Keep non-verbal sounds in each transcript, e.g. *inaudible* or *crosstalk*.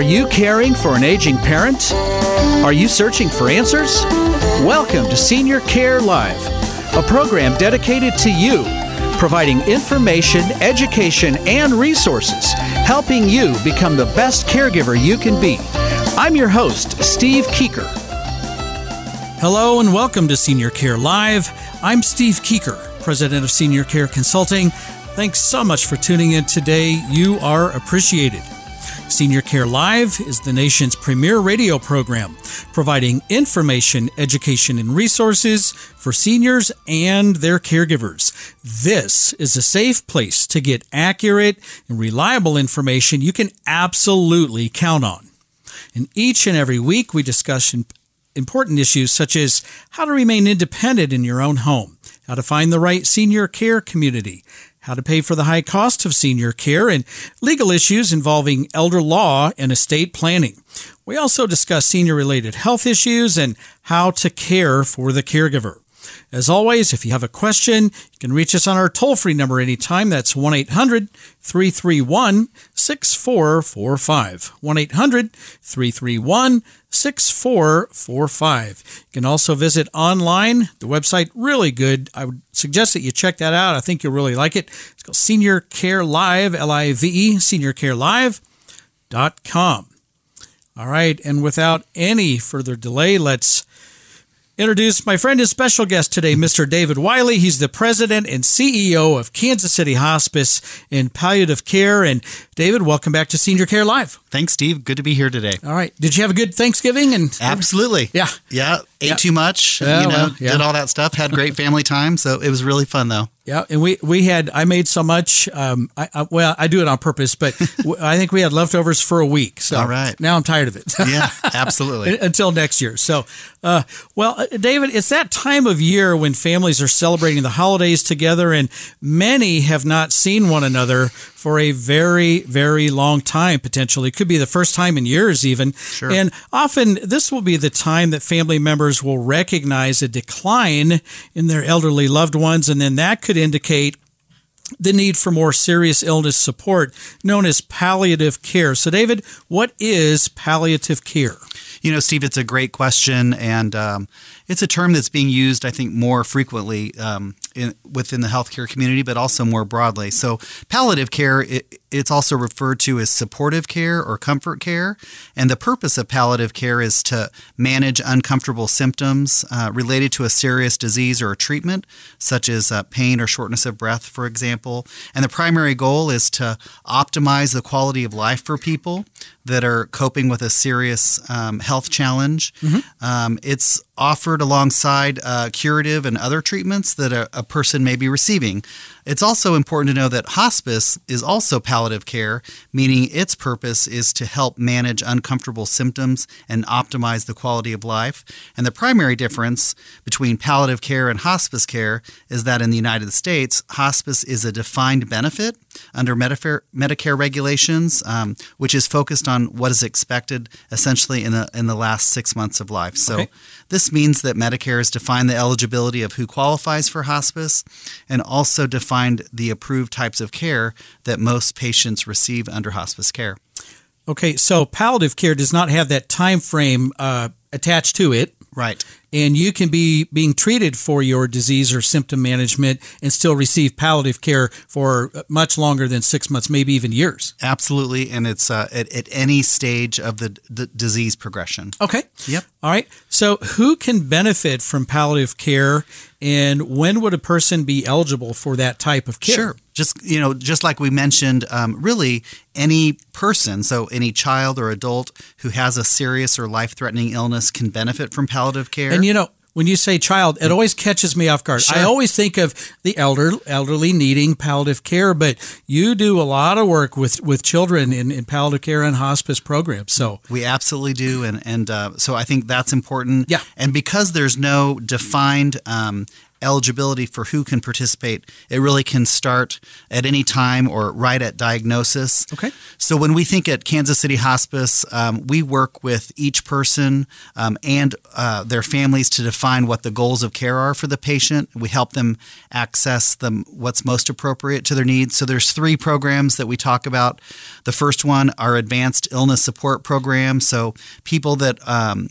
Are you caring for an aging parent? Are you searching for answers? Welcome to Senior Care Live, a program dedicated to you, providing information, education, and resources, helping you become the best caregiver you can be. I'm your host, Steve Keeker. Hello, and welcome to Senior Care Live. I'm Steve Keeker, President of Senior Care Consulting. Thanks so much for tuning in today. You are appreciated. Senior Care Live is the nation's premier radio program, providing information, education, and resources for seniors and their caregivers. This is a safe place to get accurate and reliable information you can absolutely count on. And each and every week, we discuss important issues such as how to remain independent in your own home, how to find the right senior care community, how to pay for the high cost of senior care, and legal issues involving elder law and estate planning. We also discuss senior related health issues and how to care for the caregiver. As always, if you have a question, you can reach us on our toll free number anytime. That's 1 800 331 6445. 1 800 331 6445. You can also visit online. The website really good. I would suggest that you check that out. I think you'll really like it. It's called Senior Care Live, L I V E, seniorcarelive.com. All right, and without any further delay, let's introduce my friend and special guest today, Mr. David Wiley. He's the president and CEO of Kansas City Hospice and Palliative Care. And David, welcome back to Senior Care Live. Thanks, Steve. Good to be here today. All right. Did you have a good Thanksgiving? And absolutely, yeah, yeah. Ate yeah. too much, you know, uh, well, yeah. did all that stuff. Had great family time, so it was really fun though. Yeah, and we we had I made so much. Um, I, I well I do it on purpose, but *laughs* w- I think we had leftovers for a week. So All right. now I'm tired of it. Yeah, *laughs* absolutely. Until next year. So, uh, well, uh, David, it's that time of year when families are celebrating the holidays together, and many have not seen one another for a very, very long time. Potentially, it could be the first time in years, even. Sure. And often, this will be the time that family members will recognize a decline in their elderly loved ones, and then that could indicate the need for more serious illness support known as palliative care. So, David, what is palliative care? You know, Steve, it's a great question, and um, it's a term that's being used, I think, more frequently um, in, within the healthcare community, but also more broadly. So, palliative care, it, it's also referred to as supportive care or comfort care. And the purpose of palliative care is to manage uncomfortable symptoms uh, related to a serious disease or a treatment, such as uh, pain or shortness of breath, for example. And the primary goal is to optimize the quality of life for people that are coping with a serious um, health challenge. Um, it's offered alongside uh, curative and other treatments that a, a person may be receiving. It's also important to know that hospice is also palliative care, meaning its purpose is to help manage uncomfortable symptoms and optimize the quality of life. And the primary difference between palliative care and hospice care is that in the United States, hospice is a defined benefit under Medicare, Medicare regulations, um, which is focused on what is expected essentially in the in the last six months of life. So Okay. this means that Medicare has defined the eligibility of who qualifies for hospice and also defined the approved types of care that most patients receive under hospice care. Okay, so palliative care does not have that time frame uh, attached to it, Right. And you can be being treated for your disease or symptom management and still receive palliative care for much longer than six months, maybe even years. Absolutely. And it's uh, at, at any stage of the, the disease progression. Okay. Yep. All right. So, who can benefit from palliative care, and when would a person be eligible for that type of care? Sure. Just you know, just like we mentioned, um, really any person, so any child or adult who has a serious or life-threatening illness can benefit from palliative care. And you know, when you say child, it always catches me off guard. I always think of the elder, elderly needing palliative care, but you do a lot of work with, with children in, in palliative care and hospice programs. So, We absolutely do, and and uh, so I think that's important. Yeah. And because there's no defined um, eligibility for who can participate, it really can start at any time or right at diagnosis. Okay. So when we think at Kansas City Hospice, um, we work with each person um, and uh, their families to define what the goals of care are for the patient. We help them access them what's most appropriate to their needs. So there's three programs that we talk about. The first one, our advanced illness support program. So people that um,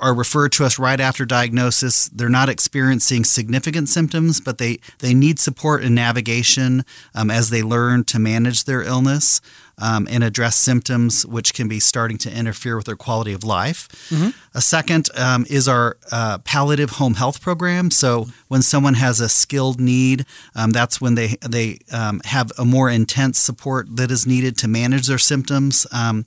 are referred to us right after diagnosis. They're not experiencing significant symptoms, but they, they need support and navigation um, as they learn to manage their illness um, and address symptoms which can be starting to interfere with their quality of life. A second um, is our uh, palliative home health program. So when someone has a skilled need, um, that's when they they um, have a more intense support that is needed to manage their symptoms um,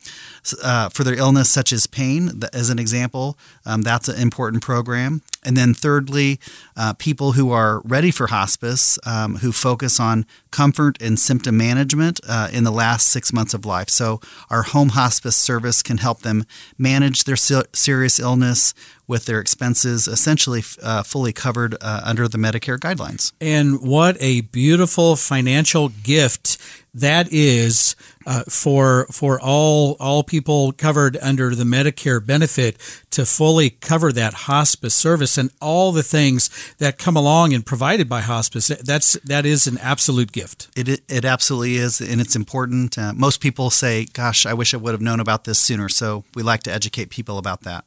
uh, for their illness, such as pain. As an example, um, that's an important program. And then thirdly, uh, people who are ready for hospice, um, who focus on comfort and symptom management uh, in the last six months of life. So our home hospice service can help them manage their se- serious illness with their expenses essentially uh, fully covered uh, under the Medicare guidelines. and what a beautiful financial gift that is uh, for for all all people covered under the Medicare benefit to fully cover that hospice service and all the things that come along and provided by hospice. That's that is an absolute gift. It, it, it absolutely is, and it's important. Uh, most people say, Gosh, I wish I would have known about this sooner. So we like to educate people about that.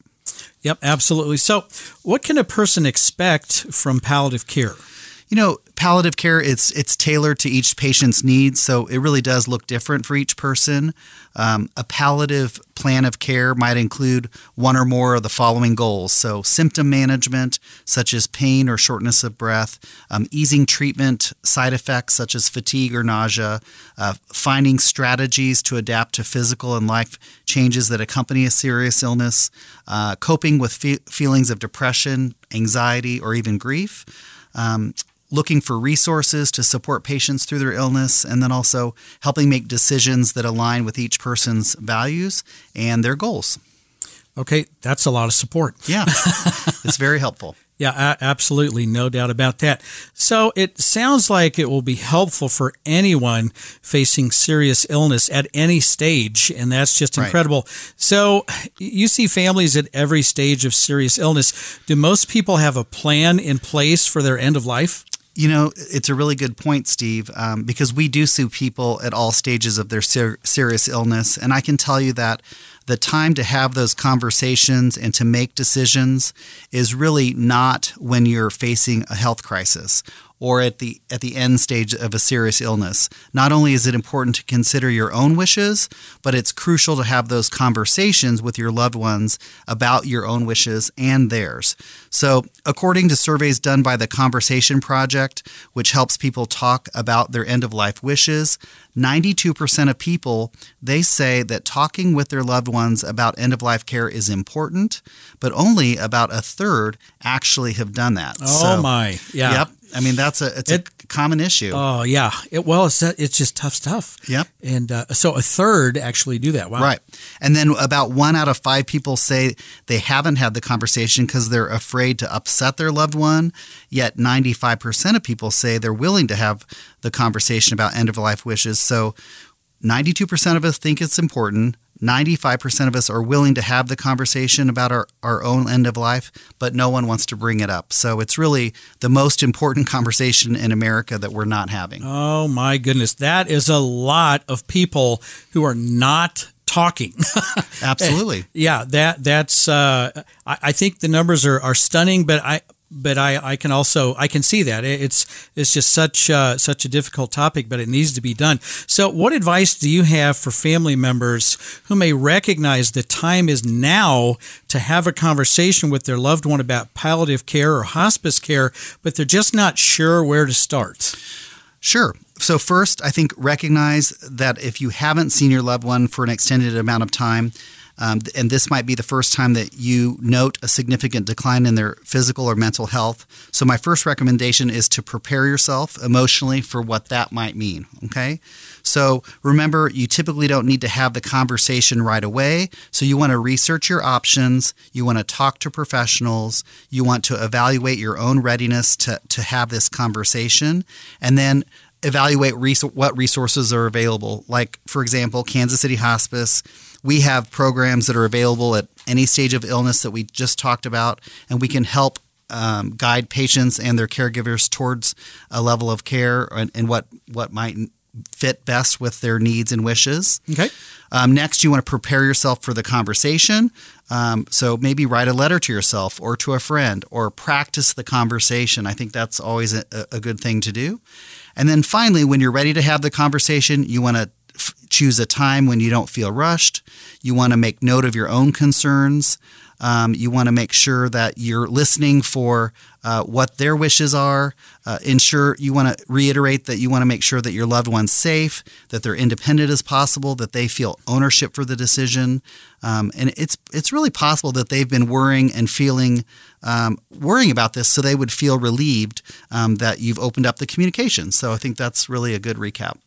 Yep, absolutely. So, what can a person expect from palliative care? You know, palliative care it's it's tailored to each patient's needs, so it really does look different for each person. Um, a palliative plan of care might include one or more of the following goals: so symptom management, such as pain or shortness of breath, um, easing treatment side effects such as fatigue or nausea, uh, finding strategies to adapt to physical and life changes that accompany a serious illness, uh, coping with fe- feelings of depression, anxiety, or even grief. Um, looking for resources to support patients through their illness, and then also helping make decisions that align with each person's values and their goals. Okay, that's a lot of support. Yeah, *laughs* it's very helpful. Yeah, absolutely. No doubt about that. So it sounds like it will be helpful for anyone facing serious illness at any stage. And that's just Right. incredible. So you see families at every stage of serious illness. Do most people have a plan in place for their end of life? You know, it's a really good point, Steve, um, because we do see people at all stages of their ser- serious illness. And I can tell you that the time to have those conversations and to make decisions is really not when you're facing a health crisis or at the at the end stage of a serious illness. Not only is it important to consider your own wishes, but it's crucial to have those conversations with your loved ones about your own wishes and theirs. So, according to surveys done by the Conversation Project, which helps people talk about their end of life wishes, 92% of people they say that talking with their loved ones about end of life care is important, but only about a third actually have done that. Oh, my. Yeah. Yep. I mean that's a it's It- a common issue. Oh, yeah. It, well, it's, it's just tough stuff. Yep. And uh, so a third actually do that. Wow. Right. And then about one out of five people say they haven't had the conversation because they're afraid to upset their loved one. Yet 95% of people say they're willing to have the conversation about end of life wishes. So 92% of us think it's important. 95% of us are willing to have the conversation about our, our own end of life, but no one wants to bring it up. So it's really the most important *laughs* conversation in America that we're not having. Oh my goodness, that is a lot of people who are not talking. *laughs* Absolutely. *laughs* yeah, that that's. Uh, I, I think the numbers are, are stunning, but I but I, I can also I can see that it's it's just such uh, such a difficult topic, but it needs to be done. So, what advice do you have for family members who may recognize the time is now to have a conversation with their loved one about palliative care or hospice care, but they're just not sure where to start? Sure. so first, I think recognize that if you haven't seen your loved one for an extended amount of time, um, and this might be the first time that you note a significant decline in their physical or mental health. So, my first recommendation is to prepare yourself emotionally for what that might mean. Okay. So, remember, you typically don't need to have the conversation right away. So, you want to research your options. You want to talk to professionals. You want to evaluate your own readiness to, to have this conversation. And then evaluate res- what resources are available. Like, for example, Kansas City Hospice we have programs that are available at any stage of illness that we just talked about, and we can help um, guide patients and their caregivers towards a level of care and, and, what what might fit best with their needs and wishes. Okay. Um, next, you want to prepare yourself for the conversation. Um, so maybe write a letter to yourself or to a friend or practice the conversation. I think that's always a, a good thing to do. And then finally, when you're ready to have the conversation, you want to choose a time when you don't feel rushed. You want to make note of your own concerns. Um, you want to make sure that you're listening for uh, what their wishes are. Uh, ensure you want to reiterate that you want to make sure that your loved one's safe, that they're independent as possible, that they feel ownership for the decision. Um, and it's it's really possible that they've been worrying and feeling um, worrying about this, so they would feel relieved um, that you've opened up the communication. So I think that's really a good recap.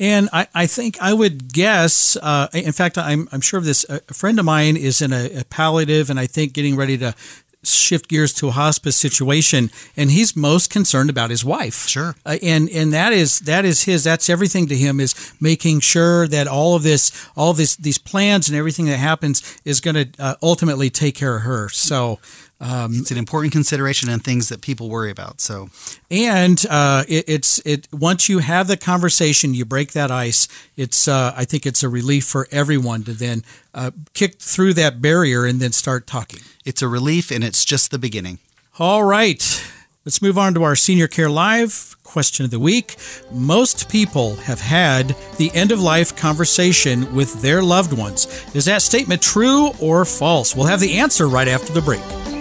And I, I think I would guess, uh, in fact, I'm, I'm sure of this. A friend of mine is in a, a palliative and I think getting ready to shift gears to a hospice situation and he's most concerned about his wife sure uh, and and that is that is his that's everything to him is making sure that all of this all of this these plans and everything that happens is going to uh, ultimately take care of her so um, it's an important consideration and things that people worry about. So, and uh, it, it's it once you have the conversation, you break that ice. It's uh, I think it's a relief for everyone to then uh, kick through that barrier and then start talking. It's a relief, and it's just the beginning. All right, let's move on to our Senior Care Live question of the week. Most people have had the end of life conversation with their loved ones. Is that statement true or false? We'll have the answer right after the break.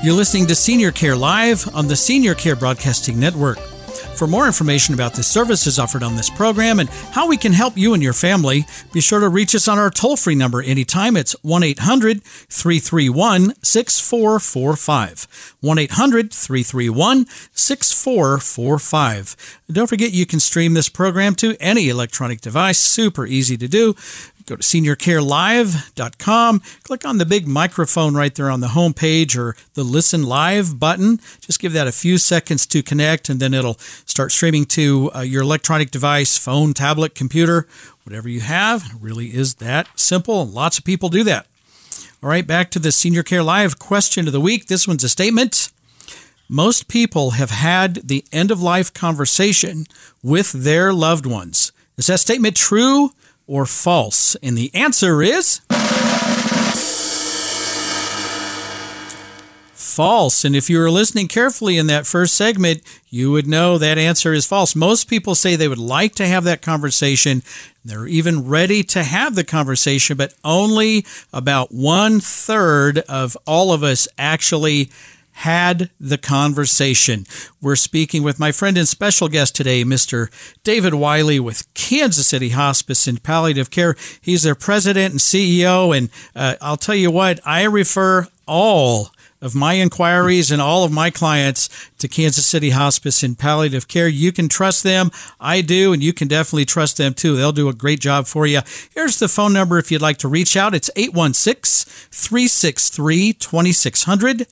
You're listening to Senior Care Live on the Senior Care Broadcasting Network. For more information about the services offered on this program and how we can help you and your family, be sure to reach us on our toll free number anytime. It's 1 800 331 6445. 1 800 331 6445. Don't forget you can stream this program to any electronic device. Super easy to do. Go to seniorcarelive.com, click on the big microphone right there on the home page or the listen live button. Just give that a few seconds to connect and then it'll start streaming to uh, your electronic device, phone, tablet, computer, whatever you have. It really is that simple. Lots of people do that. All right, back to the Senior Care Live question of the week. This one's a statement. Most people have had the end of life conversation with their loved ones. Is that statement true or false? And the answer is false. And if you were listening carefully in that first segment, you would know that answer is false. Most people say they would like to have that conversation. They're even ready to have the conversation, but only about one third of all of us actually had the conversation. We're speaking with my friend and special guest today, Mr. David Wiley with Kansas City Hospice and Palliative Care. He's their president and CEO. And uh, I'll tell you what, I refer all of my inquiries and all of my clients to Kansas City Hospice and Palliative Care. You can trust them. I do, and you can definitely trust them too. They'll do a great job for you. Here's the phone number if you'd like to reach out. It's 816 363 2600.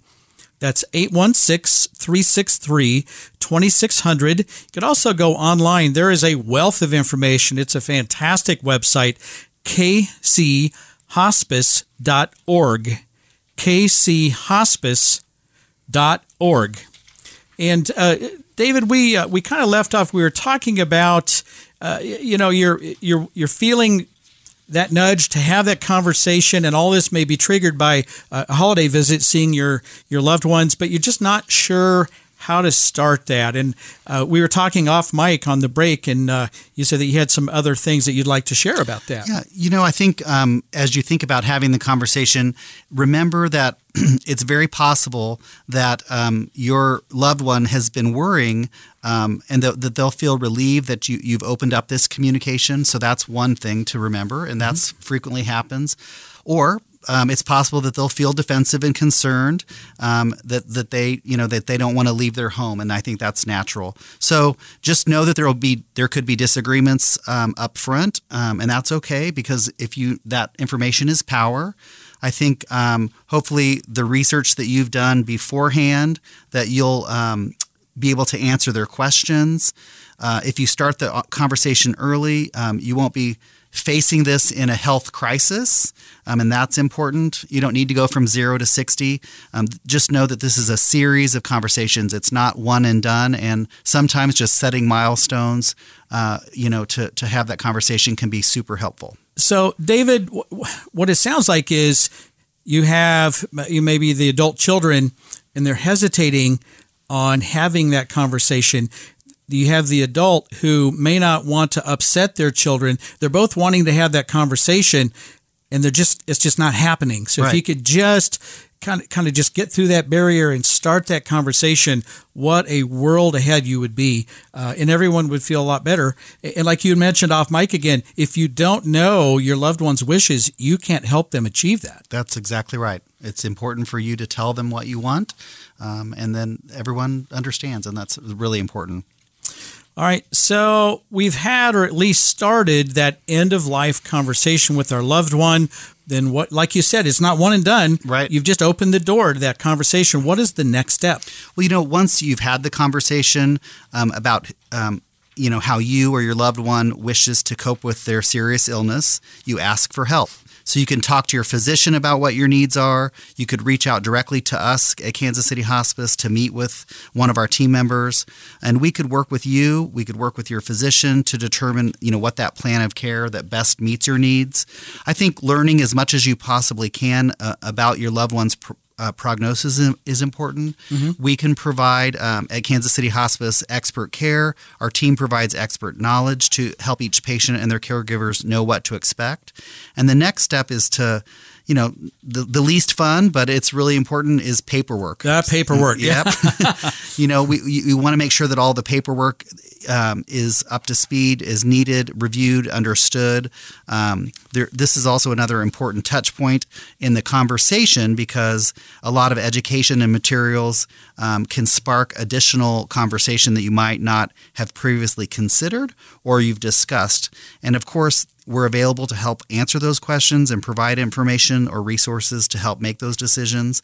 That's 816 363 2600. You can also go online. There is a wealth of information. It's a fantastic website, kchospice.org. kchospice.org. And uh, David, we uh, we kind of left off. We were talking about, uh, you know, you're you're you're feeling that nudge to have that conversation, and all this may be triggered by a holiday visit, seeing your your loved ones, but you're just not sure how to start that. And uh, we were talking off mic on the break, and uh, you said that you had some other things that you'd like to share about that. Yeah, you know, I think um, as you think about having the conversation, remember that *clears throat* it's very possible that um, your loved one has been worrying um, and th- that they'll feel relieved that you, you've opened up this communication. So that's one thing to remember, and that's mm-hmm. frequently happens. Or um, it's possible that they'll feel defensive and concerned um, that that they you know that they don't want to leave their home, and I think that's natural. So just know that there will be there could be disagreements um, up front, um, and that's okay because if you that information is power. I think um, hopefully the research that you've done beforehand that you'll um, be able to answer their questions. Uh, if you start the uh, conversation early, you won't be facing this in a health crisis, um, and that's important. You don't need to go from zero to 60. Um, just know that this is a series of conversations. It's not one and done, and sometimes just setting milestones, uh, you know, to, to have that conversation can be super helpful. So, David, what it sounds like is you have you maybe the adult children, and they're hesitating on having that conversation you have the adult who may not want to upset their children. They're both wanting to have that conversation and they're just it's just not happening. So right. if you could just kind of kind of just get through that barrier and start that conversation, what a world ahead you would be, uh, and everyone would feel a lot better. And like you mentioned off mic again, if you don't know your loved one's wishes, you can't help them achieve that. That's exactly right. It's important for you to tell them what you want, um, and then everyone understands, and that's really important. All right, so we've had or at least started that end of life conversation with our loved one. Then what like you said, it's not one and done. Right. You've just opened the door to that conversation. What is the next step? Well, you know, once you've had the conversation um, about um, you know how you or your loved one wishes to cope with their serious illness, you ask for help. So you can talk to your physician about what your needs are. You could reach out directly to us at Kansas City Hospice to meet with one of our team members, and we could work with you. We could work with your physician to determine, you know, what that plan of care that best meets your needs. I think learning as much as you possibly can uh, about your loved one's pr- uh, prognosis is important. Mm-hmm. We can provide um, at Kansas City Hospice expert care. Our team provides expert knowledge to help each patient and their caregivers know what to expect. And the next step is to you know, the, the least fun, but it's really important is paperwork. That paperwork, yep. *laughs* you know, we, we want to make sure that all the paperwork um, is up to speed, is needed, reviewed, understood. Um, there, this is also another important touch point in the conversation because a lot of education and materials um, can spark additional conversation that you might not have previously considered or you've discussed. And of course, we're available to help answer those questions and provide information or resources to help make those decisions.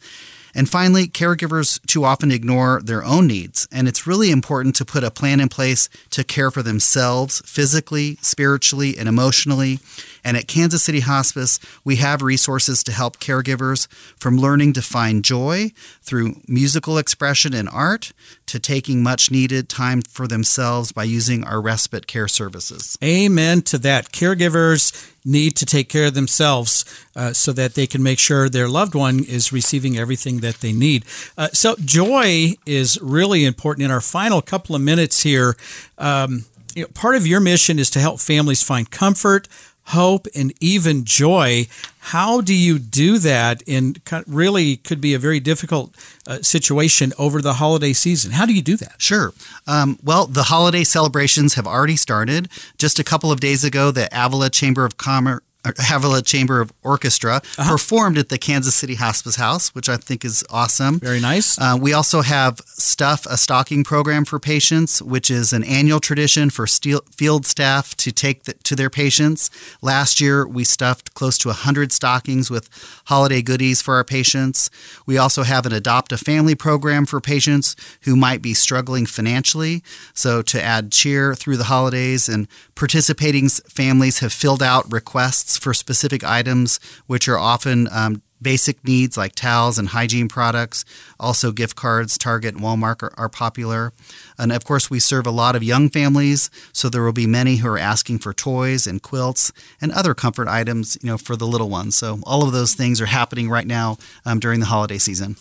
And finally, caregivers too often ignore their own needs, and it's really important to put a plan in place to care for themselves physically, spiritually, and emotionally. And at Kansas City Hospice, we have resources to help caregivers from learning to find joy through musical expression and art to taking much needed time for themselves by using our respite care services. Amen to that. Caregivers need to take care of themselves uh, so that they can make sure their loved one is receiving everything that they need. Uh, so, joy is really important. In our final couple of minutes here, um, you know, part of your mission is to help families find comfort, hope, and even joy. How do you do that in really could be a very difficult uh, situation over the holiday season? How do you do that? Sure. Um, well, the holiday celebrations have already started. Just a couple of days ago, the Avila Chamber of Commerce Avila Chamber of Orchestra uh-huh. performed at the Kansas City Hospice House, which I think is awesome. Very nice. Uh, we also have Stuff a Stocking program for patients, which is an annual tradition for steel, field staff to take the, to their patients. Last year, we stuffed close to 100 stockings with holiday goodies for our patients. We also have an Adopt a Family program for patients who might be struggling financially. So, to add cheer through the holidays, and participating families have filled out requests for specific items, which are often um, basic needs like towels and hygiene products. Also, gift cards, Target and Walmart are, are, popular. And of course, we serve a lot of young families, so there will be many who are asking for toys and quilts and other comfort items, you know, for the little ones. So all of those things are happening right now um, during the holiday season.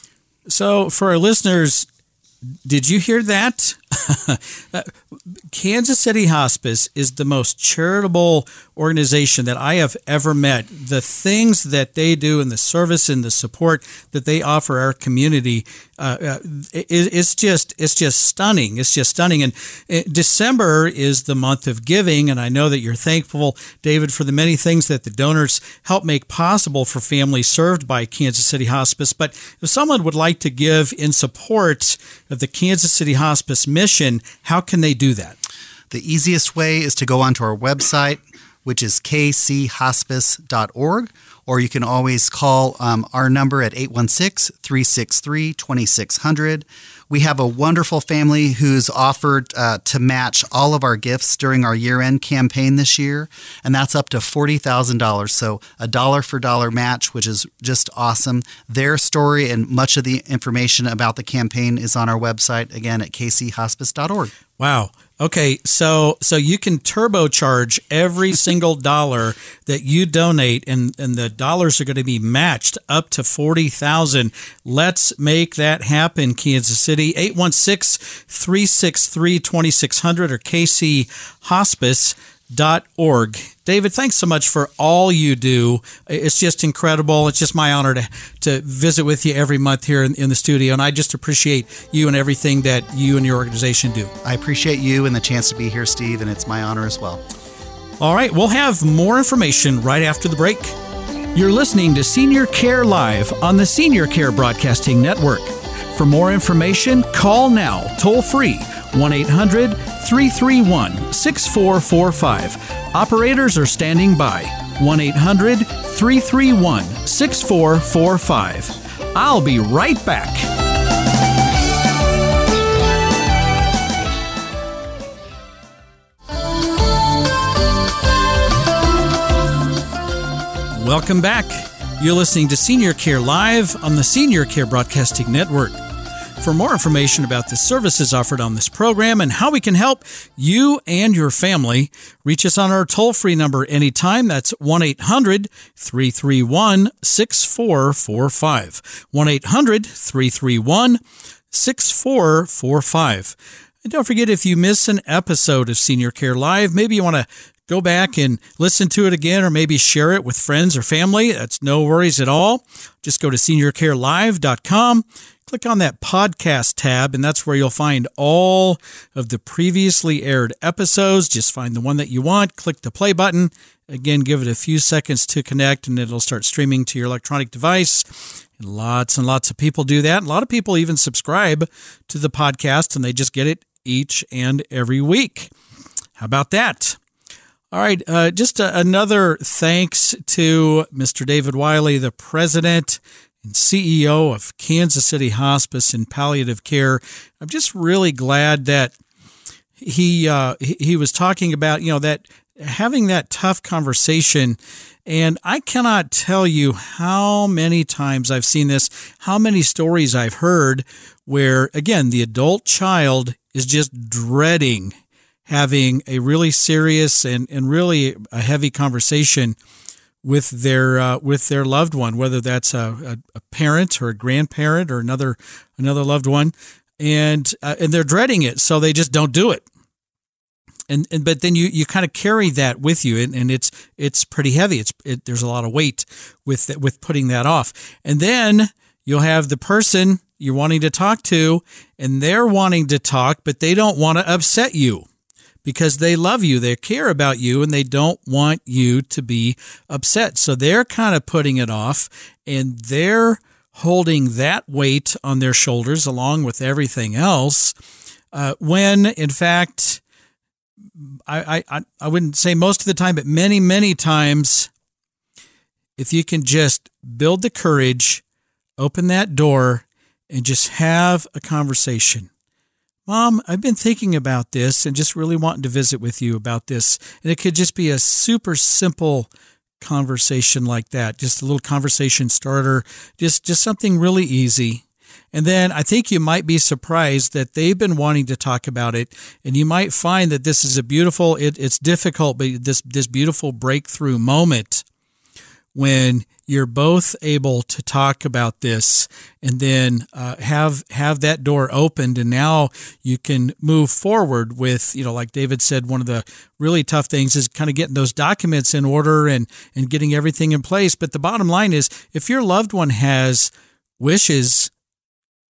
So, for our listeners, did you hear that? *laughs* Uh, Kansas City Hospice is the most charitable organization that I have ever met. The things that they do and the service and the support that they offer our community, uh, uh, it, it's just it's just stunning. It's just stunning. And uh, December is the month of giving, and I know that you're thankful, David, for the many things that the donors help make possible for families served by Kansas City Hospice. But if someone would like to give in support of the Kansas City Hospice mission, how can they do that? The easiest way is to go onto our website, which is kchospice.org, or you can always call um, our number at 816 363 2600. We have a wonderful family who's offered uh, to match all of our gifts during our year end campaign this year, and that's up to $40,000. So a dollar for dollar match, which is just awesome. Their story and much of the information about the campaign is on our website, again, at kchospice.org. Wow. Okay, so so you can turbocharge every *laughs* single dollar that you donate, and and the dollars are going to be matched up to forty thousand. Let's make that happen, Kansas City. 816-363-2600 or KC Hospice org. David, thanks so much for all you do. It's just incredible. It's just my honor to, to visit with you every month here in, in, the studio. And I just appreciate you and everything that you and your organization do. I appreciate you and the chance to be here, Steve, and it's my honor as well. All right, we'll have more information right after the break. You're listening to Senior Care Live on the Senior Care Broadcasting Network. For more information, call now toll free 1 800 331 6445. Operators are standing by 1 800 331 6445. I'll be right back. Welcome back. You're listening to Senior Care Live on the Senior Care Broadcasting Network. For more information about the services offered on this program and how we can help you and your family, reach us on our toll free number anytime. That's 1 800 331 6445. 1 800 331 6445. And don't forget, if you miss an episode of Senior Care Live, maybe you want to go back and listen to it again or maybe share it with friends or family. That's no worries at all. Just go to seniorcarelive.com click on that podcast tab, and that's where you'll find all of the previously aired episodes. Just find the one that you want, click the play button. Again, give it a few seconds to connect, and it'll start streaming to your electronic device. And lots and lots of people do that. A lot of people even subscribe to the podcast, and they just get it each and every week. How about that? All right, uh, just a, another thanks to Mr. David Wiley, the president and CEO of Kansas City Hospice and Palliative Care. I'm just really glad that he uh, he was talking about you know that having that tough conversation. And I cannot tell you how many times I've seen this, how many stories I've heard where, again, the adult child is just dreading having a really serious and, and really a heavy conversation with their uh, with their loved one, whether that's a, a, parent or a grandparent or another another loved one, and uh, and they're dreading it, so they just don't do it. And, and but then you, you kind of carry that with you, and, and it's it's pretty heavy. It's it, there's a lot of weight with with putting that off, and then you'll have the person you're wanting to talk to, and they're wanting to talk, but they don't want to upset you because they love you, they care about you, and they don't want you to be upset. So they're kind of putting it off and they're holding that weight on their shoulders along with everything else. Uh, when in fact, I, I, I wouldn't say most of the time, but many, many times, if you can just build the courage, open that door, and just have a conversation Mom, I've been thinking about this and just really wanting to visit with you about this. And it could just be a super simple conversation like that, just a little conversation starter, just just something really easy. And then I think you might be surprised that they've been wanting to talk about it, and you might find that this is a beautiful. It, it's difficult, but this this beautiful breakthrough moment when you're both able to talk about this and then uh, have have that door opened and now you can move forward with you know like david said one of the really tough things is kind of getting those documents in order and and getting everything in place. But the bottom line is if your loved one has wishes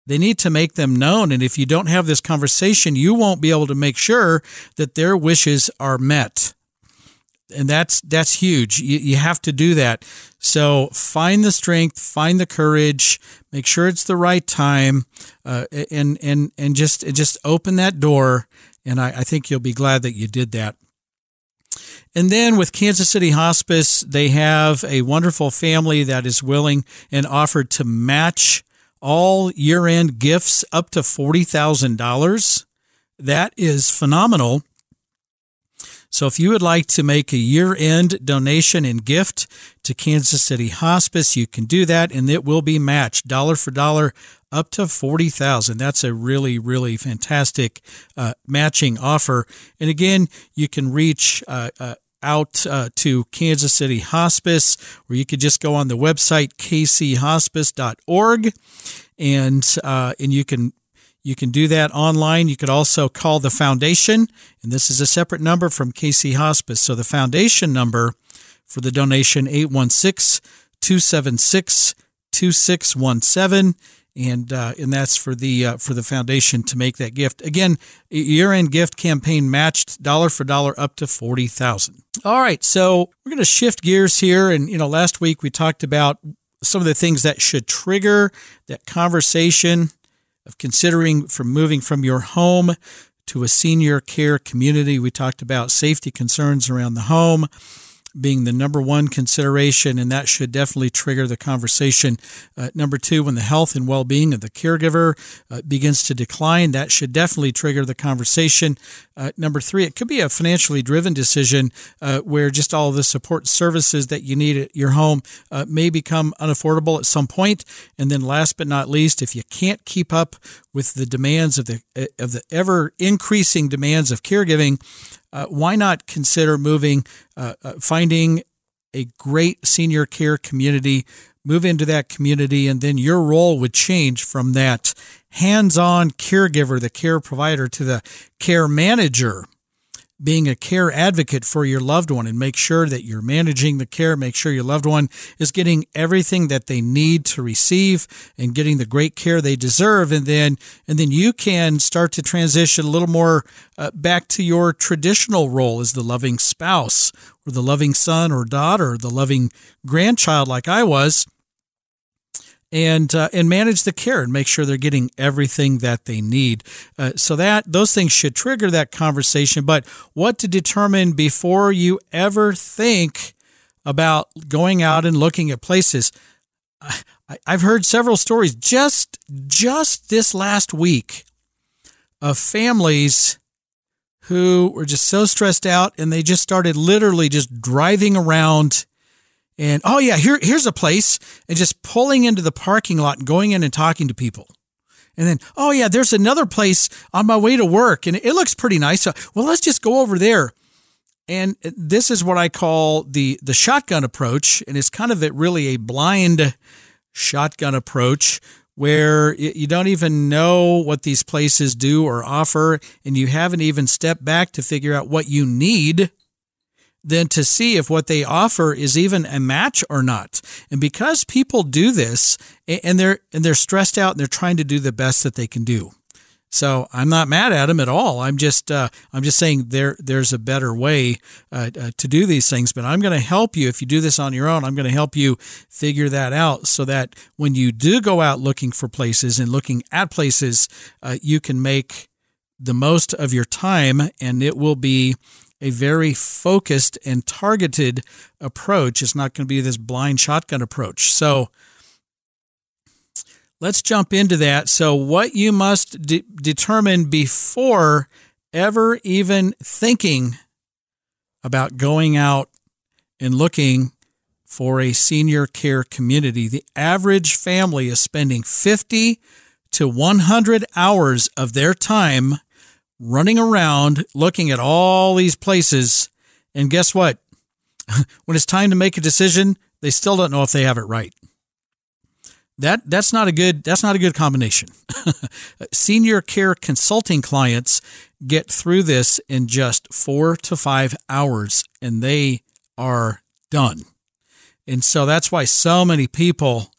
they need to make them known. And if you don't have this conversation you won't be able to make sure that their wishes are met and that's that's huge. You, you have to do that. So find the strength, find the courage, make sure it's the right time, uh, and and and just just open that door. And I, I think you'll be glad that you did that. And then with Kansas City Hospice, they have a wonderful family that is willing and offered to match all year end gifts up to $40,000. That is phenomenal. So if you would like to make a year end donation and gift to Kansas City Hospice, you can do that and it will be matched dollar for dollar up to 40,000. That's a really really fantastic uh, matching offer. And again, you can reach uh, uh, out uh, to Kansas City Hospice, or you could just go on the website kchospice.org, and uh, and you can you can do that online. You could also call the foundation, and this is a separate number from KC Hospice. So the foundation number for the donation 816 276 2617 and uh, and that's for the uh, for the foundation to make that gift. Again, year end gift campaign matched dollar for dollar up to forty thousand. All right, so we're going to shift gears here, and you know, last week we talked about some of the things that should trigger that conversation of considering from moving from your home to a senior care community. We talked about safety concerns around the home being the number one consideration, and that should definitely trigger the conversation. Uh, number two, when the health and well being of the caregiver uh, begins to decline, that should definitely trigger the conversation. Uh, number three, it could be a financially driven decision uh, where just all the support services that you need at your home uh, may become unaffordable at some point. And then, last but not least, if you can't keep up with the demands of the of the ever increasing demands of caregiving, uh, why not consider moving, uh, uh, finding a great senior care community, move into that community, and then your role would change from that hands on caregiver, the care provider, to the care manager being a care advocate for your loved one and make sure that you're managing the care, make sure your loved one is getting everything that they need to receive and getting the great care they deserve. And then, and then you can start to transition a little more uh, back to your traditional role as the loving spouse or the loving son or daughter, or the loving grandchild like I was and uh, and manage the care and make sure they're getting everything that they need. Uh, so that those things should trigger that conversation. But what to determine before you ever think about going out and looking at places? I, I've heard several stories just just this last week of families who were just so stressed out and they just started literally just driving around and oh yeah, here here's a place, and just pulling into the parking lot and going in and talking to people. And then, oh yeah, there's another place on my way to work, and it looks pretty nice. So, well, let's just go over there. And this is what I call the the shotgun approach, and it's kind of a, really a blind shotgun approach where you don't even know what these places do or offer, and you haven't even stepped back to figure out what you need than to see if what they offer is even a match or not. And because people do this and they're and they're stressed out and they're trying to do the best that they can do. So I'm not mad at them at all. I'm just uh, I'm just saying there there's a better way uh, uh, to do these things. But I'm going to help you if you do this on your own. I'm going to help you figure that out so that when you do go out looking for places and looking at places, uh, you can make the most of your time, and it will be a very focused and targeted approach. It's not going to be this blind shotgun approach. So let's jump into that. So, what you must de- determine before ever even thinking about going out and looking for a senior care community. The average family is spending 50 to 100 hours of their time running around looking at all these places. And guess what? *laughs* when it's time to make a decision, they still don't know if they have it right. That that's not a good that's not a good combination. *laughs* Senior care consulting clients get through this in just 4 to 5 hours and they are done. And so that's why so many people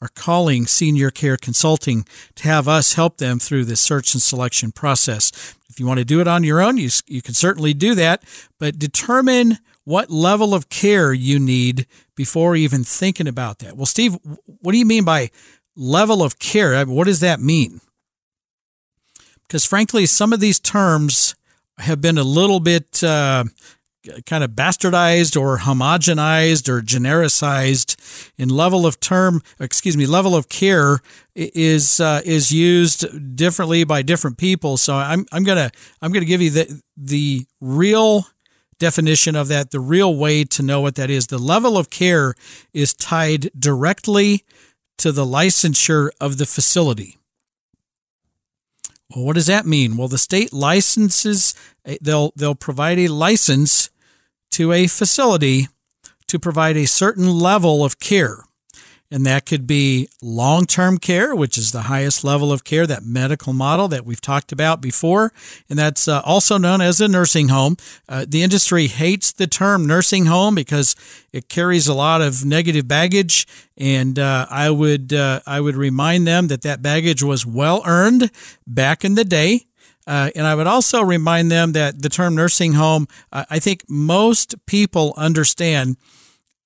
are calling Senior Care Consulting to have us help them through this search and selection process. If you want to do it on your own, you, you can certainly do that, but determine what level of care you need before even thinking about that. Well, Steve, what do you mean by level of care? What does that mean? Because frankly, some of these terms have been a little bit uh, kind of bastardized or homogenized or genericized in level of term excuse me level of care is uh, is used differently by different people. So i'm i'm going to i'm going to give you the the real definition of that the real way to know what that is. The level of care is tied directly to the licensure of the facility well, what does that mean? Well, the state licenses eh, they'll they'll provide a license to a facility to provide a certain level of care. And that could be long term care, which is the highest level of care, that medical model that we've talked about before. And that's uh, also known as a nursing home. Uh, the industry hates the term nursing home because it carries a lot of negative baggage. And uh, I, would, uh, I would remind them that that baggage was well earned back in the day. Uh, and I would also remind them that the term nursing home, uh, I think most people understand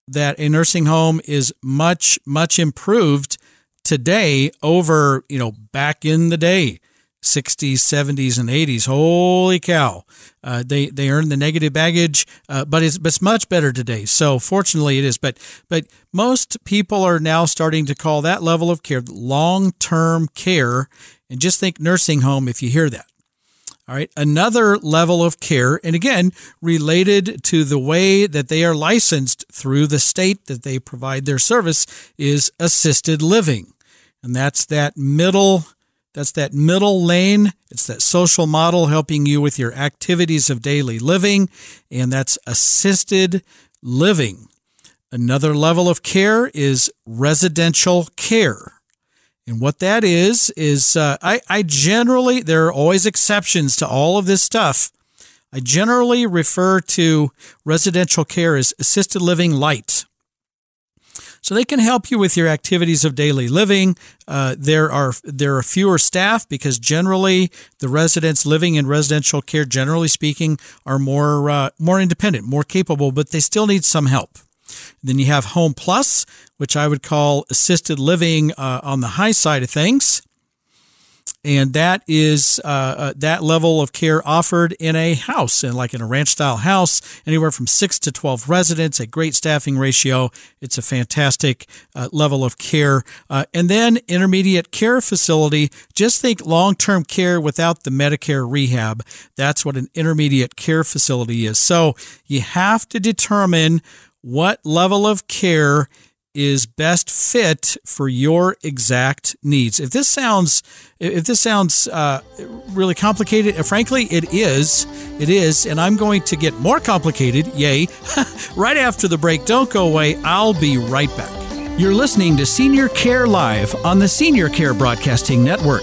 that a nursing home is much, much improved today over, you know, back in the day. 60s, 70s, and 80s. Holy cow! Uh, they they earned the negative baggage, uh, but it's but it's much better today. So fortunately, it is. But but most people are now starting to call that level of care long term care, and just think nursing home if you hear that. All right. Another level of care, and again, related to the way that they are licensed through the state that they provide their service, is assisted living. And that's that middle. That's that middle lane. It's that social model helping you with your activities of daily living, and that's assisted living. Another level of care is residential care. And what that is, is uh, I, I generally, there are always exceptions to all of this stuff. I generally refer to residential care as assisted living light. So they can help you with your activities of daily living. Uh, there are there are fewer staff because generally the residents living in residential care, generally speaking, are more uh, more independent, more capable, but they still need some help. Then you have Home Plus, which I would call assisted living uh, on the high side of things. And that is uh, uh, that level of care offered in a house, and like in a ranch style house, anywhere from six to 12 residents, a great staffing ratio. It's a fantastic uh, level of care. Uh, and then intermediate care facility, just think long term care without the Medicare rehab. That's what an intermediate care facility is. So you have to determine what level of care is best fit for your exact needs. If this sounds if this sounds uh, really complicated, frankly, it is. It is, and I'm going to get more complicated. Yay! *laughs* right after the break. Don't go away. I'll be right back. You're listening to Senior Care Live on the Senior Care Broadcasting Network.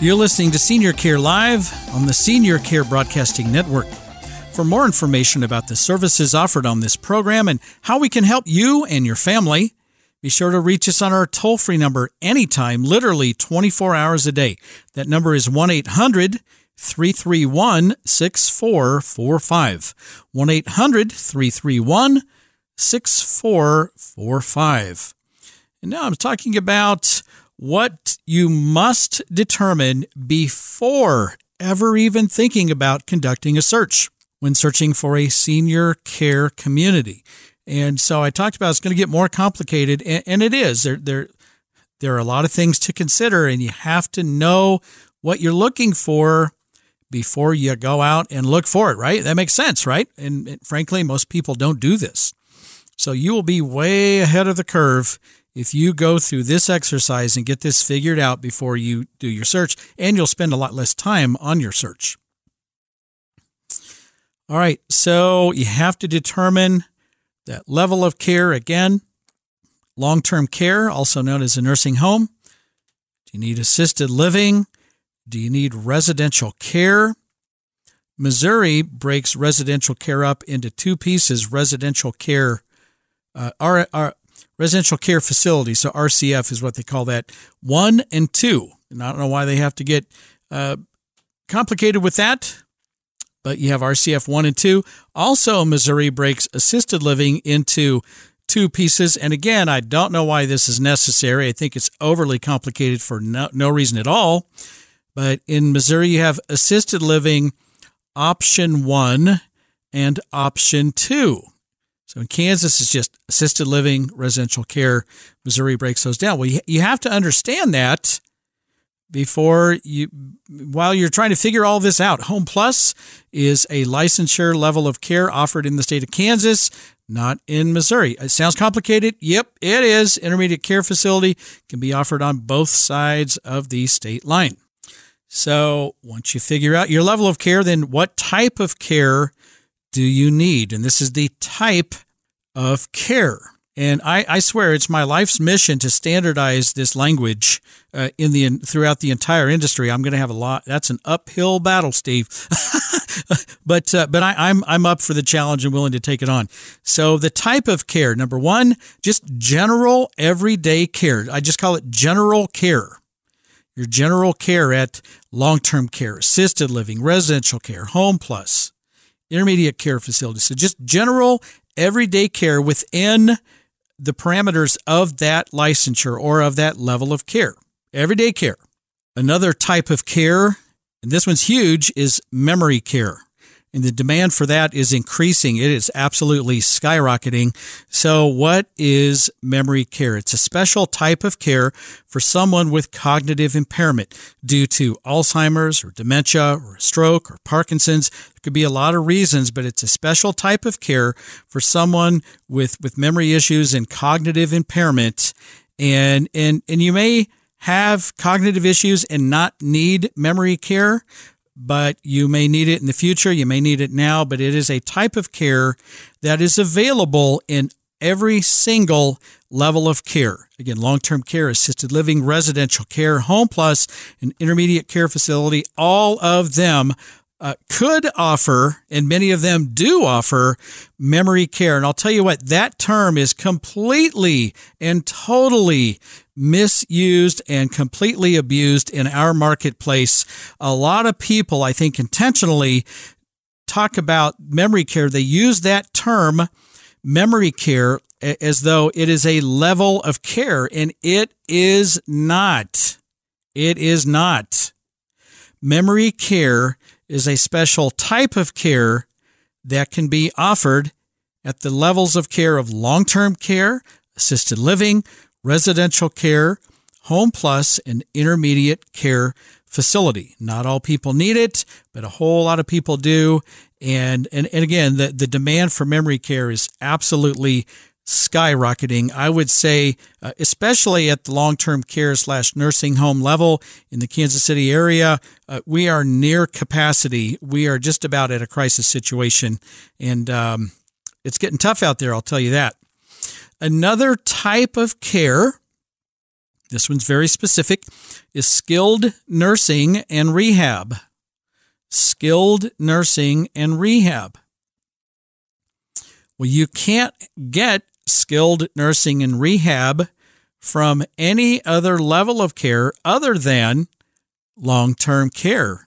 You're listening to Senior Care Live on the Senior Care Broadcasting Network. For more information about the services offered on this program and how we can help you and your family, be sure to reach us on our toll free number anytime, literally 24 hours a day. That number is 1 800 331 6445. 1 800 331 6445. And now I'm talking about what you must determine before ever even thinking about conducting a search when searching for a senior care community. And so I talked about it's going to get more complicated, and, and it is. There, there, there are a lot of things to consider, and you have to know what you're looking for before you go out and look for it, right? That makes sense, right? And, and frankly, most people don't do this. So you will be way ahead of the curve if you go through this exercise and get this figured out before you do your search, and you'll spend a lot less time on your search. All right, so you have to determine that level of care again. Long term care, also known as a nursing home. Do you need assisted living? Do you need residential care? Missouri breaks residential care up into two pieces residential care, uh, our, our residential care facility. So RCF is what they call that. One and two. And I don't know why they have to get uh, complicated with that, but you have RCF one and two. Also, Missouri breaks assisted living into two pieces. And again, I don't know why this is necessary. I think it's overly complicated for no, no reason at all. But in Missouri, you have assisted living option one and option two. So in Kansas, it's just assisted living, residential care. Missouri breaks those down. Well, you have to understand that before you, while you're trying to figure all this out. Home Plus is a licensure level of care offered in the state of Kansas, not in Missouri. It sounds complicated. Yep, it is. Intermediate care facility can be offered on both sides of the state line. So once you figure out your level of care, then what type of care do you need? And this is the type of care. And I, I swear it's my life's mission to standardize this language uh, in the throughout the entire industry. I'm going to have a lot. That's an uphill battle, Steve. *laughs* but uh, but I, I'm I'm up for the challenge and willing to take it on. So the type of care, number one, just general everyday care. I just call it general care your general care at long term care, assisted living, residential care, home plus, intermediate care facility. So just general everyday care within the parameters of that licensure or of that level of care. Everyday care. Another type of care, and this one's huge, is memory care and the demand for that is increasing. It is absolutely skyrocketing. So, what is memory care? It's a special type of care for someone with cognitive impairment due to Alzheimer's or dementia or stroke or Parkinson's. There could be a lot of reasons, but it's a special type of care for someone with, with memory issues and cognitive impairment. And, and, and you may have cognitive issues and not need memory care, but you may need it in the future. You may need it now, but it is a type of care that is available in every single level of care. Again, long term care, assisted living, residential care, home plus, an intermediate care facility, all of them uh, could offer, and many of them do offer, memory care. And I'll tell you what, that term is completely and totally misused and completely abused in our marketplace. A lot of people, I think intentionally, talk about memory care. They use that term, memory care, as though it is a level of care, and it is not. It is not. Memory care is a special type of care that can be offered at the levels of care of long term care, assisted living, residential care, home plus, and intermediate care facility. Not all people need it, but a whole lot of people do. And, and, and again, the, the demand for memory care is absolutely skyrocketing. I would say, uh, especially at the long term care slash nursing home level in the Kansas City area, uh, we are near capacity. We are just about at a crisis situation. And um, it's getting tough out there, I'll tell you that. Another type of care, this one's very specific, is skilled nursing and rehab. Skilled nursing and rehab. Well, you can't get skilled nursing and rehab from any other level of care other than long term care,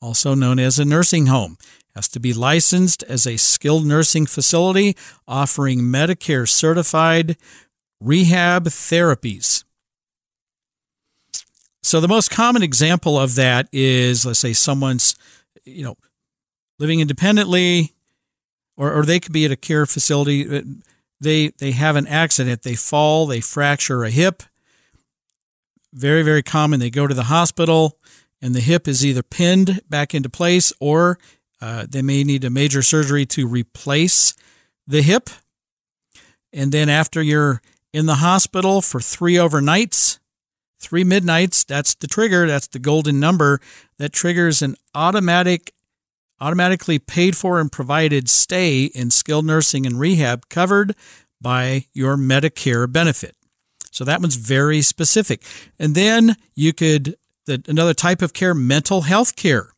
also known as a nursing home. Has to be licensed as a skilled nursing facility offering Medicare certified rehab therapies. So the most common example of that is let's say someone's you know living independently or, or they could be at a care facility uh, they they have an accident they fall they fracture a hip very very common they go to the hospital and the hip is either pinned back into place or uh, they may need a major surgery to replace the hip. And then after you're in the hospital for three overnights three midnights that's the trigger that's the golden number that triggers an automatic automatically paid for and provided stay in skilled nursing and rehab covered by your medicare benefit. So that one's very specific. And then you could the, another type of care mental health care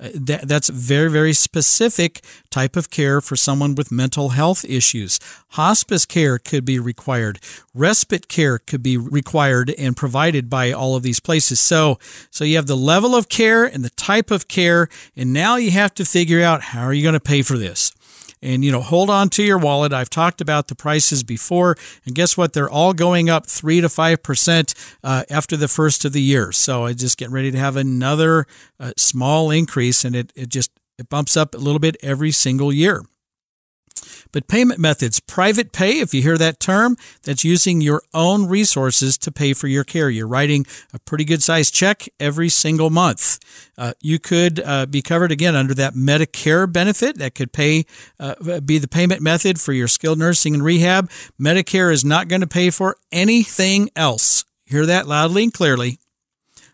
Uh, that, that's very, very specific type of care for someone with mental health issues. Hospice care could be required. Respite care could be required and provided by all of these places. So, so you have the level of care and the type of care, and now you have to figure out how are you going to pay for this. And, you know, hold on to your wallet. I've talked about the prices before. And guess what? They're all going up 3 to 5% uh, after the first of the year. So I just get ready to have another uh, small increase. And it, it just it bumps up a little bit every single year. But payment methods, private pay, if you hear that term, that's using your own resources to pay for your care. You're writing a pretty good sized check every single month. Uh, you could uh, be covered again under that Medicare benefit that could pay uh, be the payment method for your skilled nursing and rehab. Medicare is not going to pay for anything else. Hear that loudly and clearly.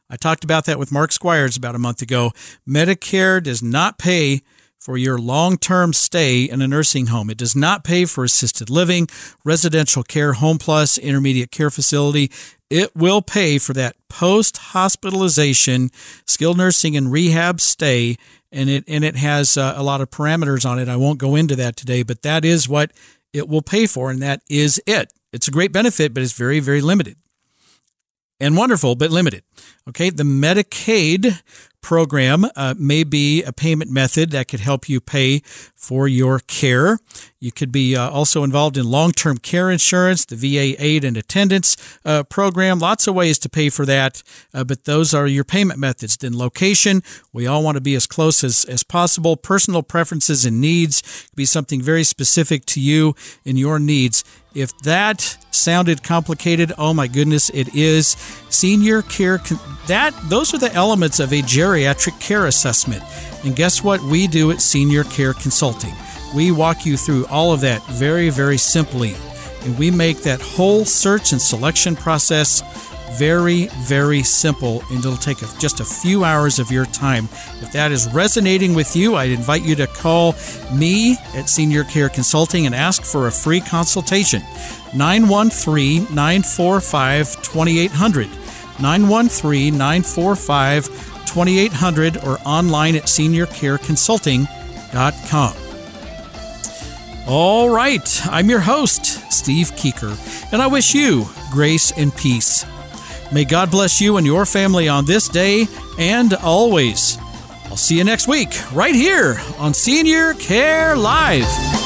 I talked about that with Mark Squires about a month ago. Medicare does not pay for your long term stay in a nursing home. It does not pay for assisted living, residential care, home plus, intermediate care facility. It will pay for that post hospitalization, skilled nursing and rehab stay. And it, and it has uh, a lot of parameters on it. I won't go into that today, but that is what it will pay for, and that is it. It's a great benefit, but it's very, very limited and wonderful, but limited. Okay, the Medicaid program uh, may be a payment method that could help you pay for your care. You could be uh, also involved in long term care insurance, the VA aid and attendance uh, program. Lots of ways to pay for that, uh, but those are your payment methods. Then, location, we all want to be as close as, as possible. Personal preferences and needs could be something very specific to you and your needs. If that sounded complicated, oh my goodness, it is. Senior care that those are the elements of a geriatric care assessment. And guess what we do at Senior Care Consulting? We walk you through all of that very very simply. And we make that whole search and selection process very, very simple, and it'll take just a few hours of your time. If that is resonating with you, I'd invite you to call me at Senior Care Consulting and ask for a free consultation. 913 945 2800. 913 945 2800 or online at seniorcareconsulting.com. All right, I'm your host, Steve Keeker, and I wish you grace and peace. May God bless you and your family on this day and always. I'll see you next week, right here on Senior Care Live.